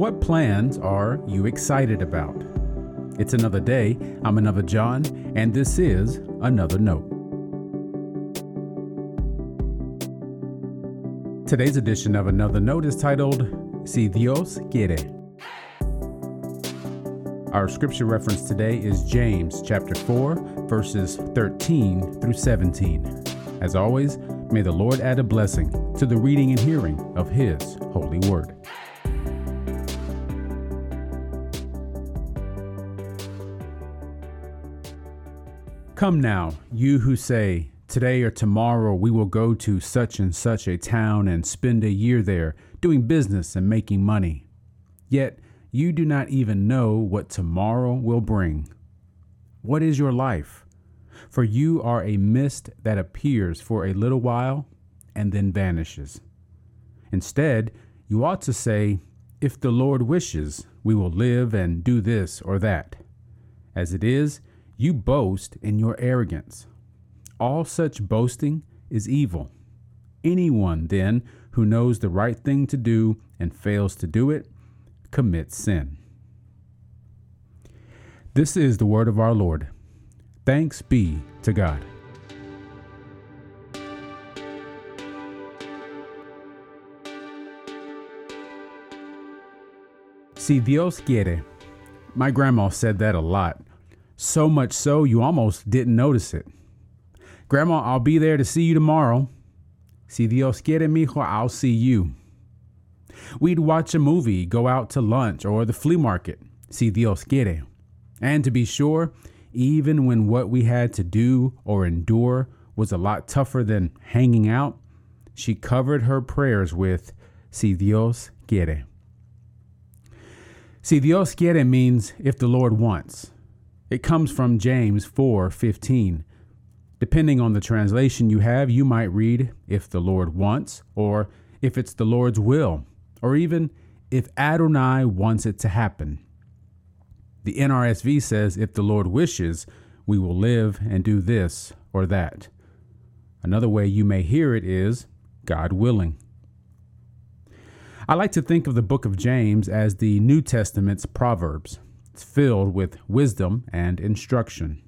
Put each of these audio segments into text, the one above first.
What plans are you excited about? It's another day. I'm another John, and this is Another Note. Today's edition of Another Note is titled Si Dios Quiere. Our scripture reference today is James chapter 4, verses 13 through 17. As always, may the Lord add a blessing to the reading and hearing of His holy word. Come now, you who say, Today or tomorrow we will go to such and such a town and spend a year there, doing business and making money. Yet you do not even know what tomorrow will bring. What is your life? For you are a mist that appears for a little while and then vanishes. Instead, you ought to say, If the Lord wishes, we will live and do this or that. As it is, you boast in your arrogance. All such boasting is evil. Anyone, then, who knows the right thing to do and fails to do it, commits sin. This is the word of our Lord. Thanks be to God. Si Dios quiere. My grandma said that a lot. So much so you almost didn't notice it. Grandma, I'll be there to see you tomorrow. Si Dios quiere, mijo, I'll see you. We'd watch a movie, go out to lunch or the flea market. Si Dios quiere. And to be sure, even when what we had to do or endure was a lot tougher than hanging out, she covered her prayers with Si Dios quiere. Si Dios quiere means if the Lord wants. It comes from James 4:15. Depending on the translation you have, you might read if the Lord wants or if it's the Lord's will or even if Adonai wants it to happen. The NRSV says, if the Lord wishes, we will live and do this or that. Another way you may hear it is, God willing. I like to think of the book of James as the New Testament's Proverbs. Filled with wisdom and instruction.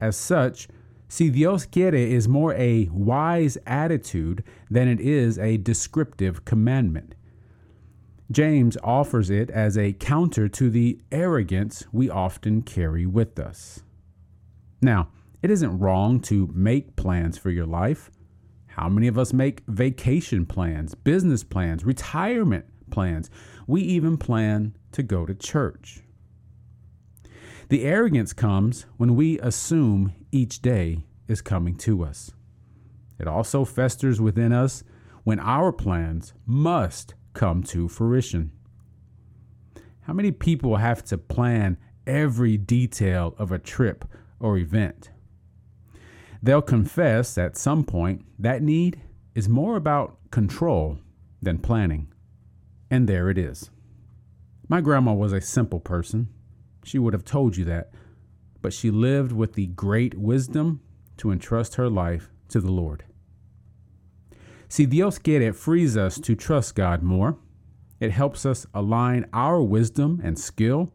As such, Si Dios quiere is more a wise attitude than it is a descriptive commandment. James offers it as a counter to the arrogance we often carry with us. Now, it isn't wrong to make plans for your life. How many of us make vacation plans, business plans, retirement plans? We even plan to go to church. The arrogance comes when we assume each day is coming to us. It also festers within us when our plans must come to fruition. How many people have to plan every detail of a trip or event? They'll confess at some point that need is more about control than planning. And there it is. My grandma was a simple person. She would have told you that. But she lived with the great wisdom to entrust her life to the Lord. Si Dios quiere frees us to trust God more. It helps us align our wisdom and skill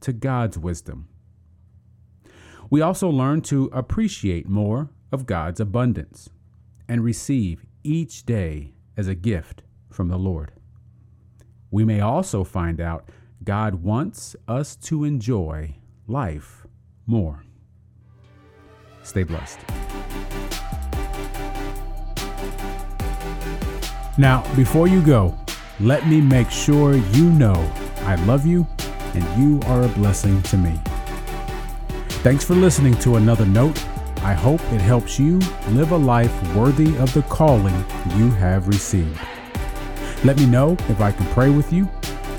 to God's wisdom. We also learn to appreciate more of God's abundance and receive each day as a gift from the Lord. We may also find out God wants us to enjoy life more. Stay blessed. Now, before you go, let me make sure you know I love you and you are a blessing to me. Thanks for listening to another note. I hope it helps you live a life worthy of the calling you have received. Let me know if I can pray with you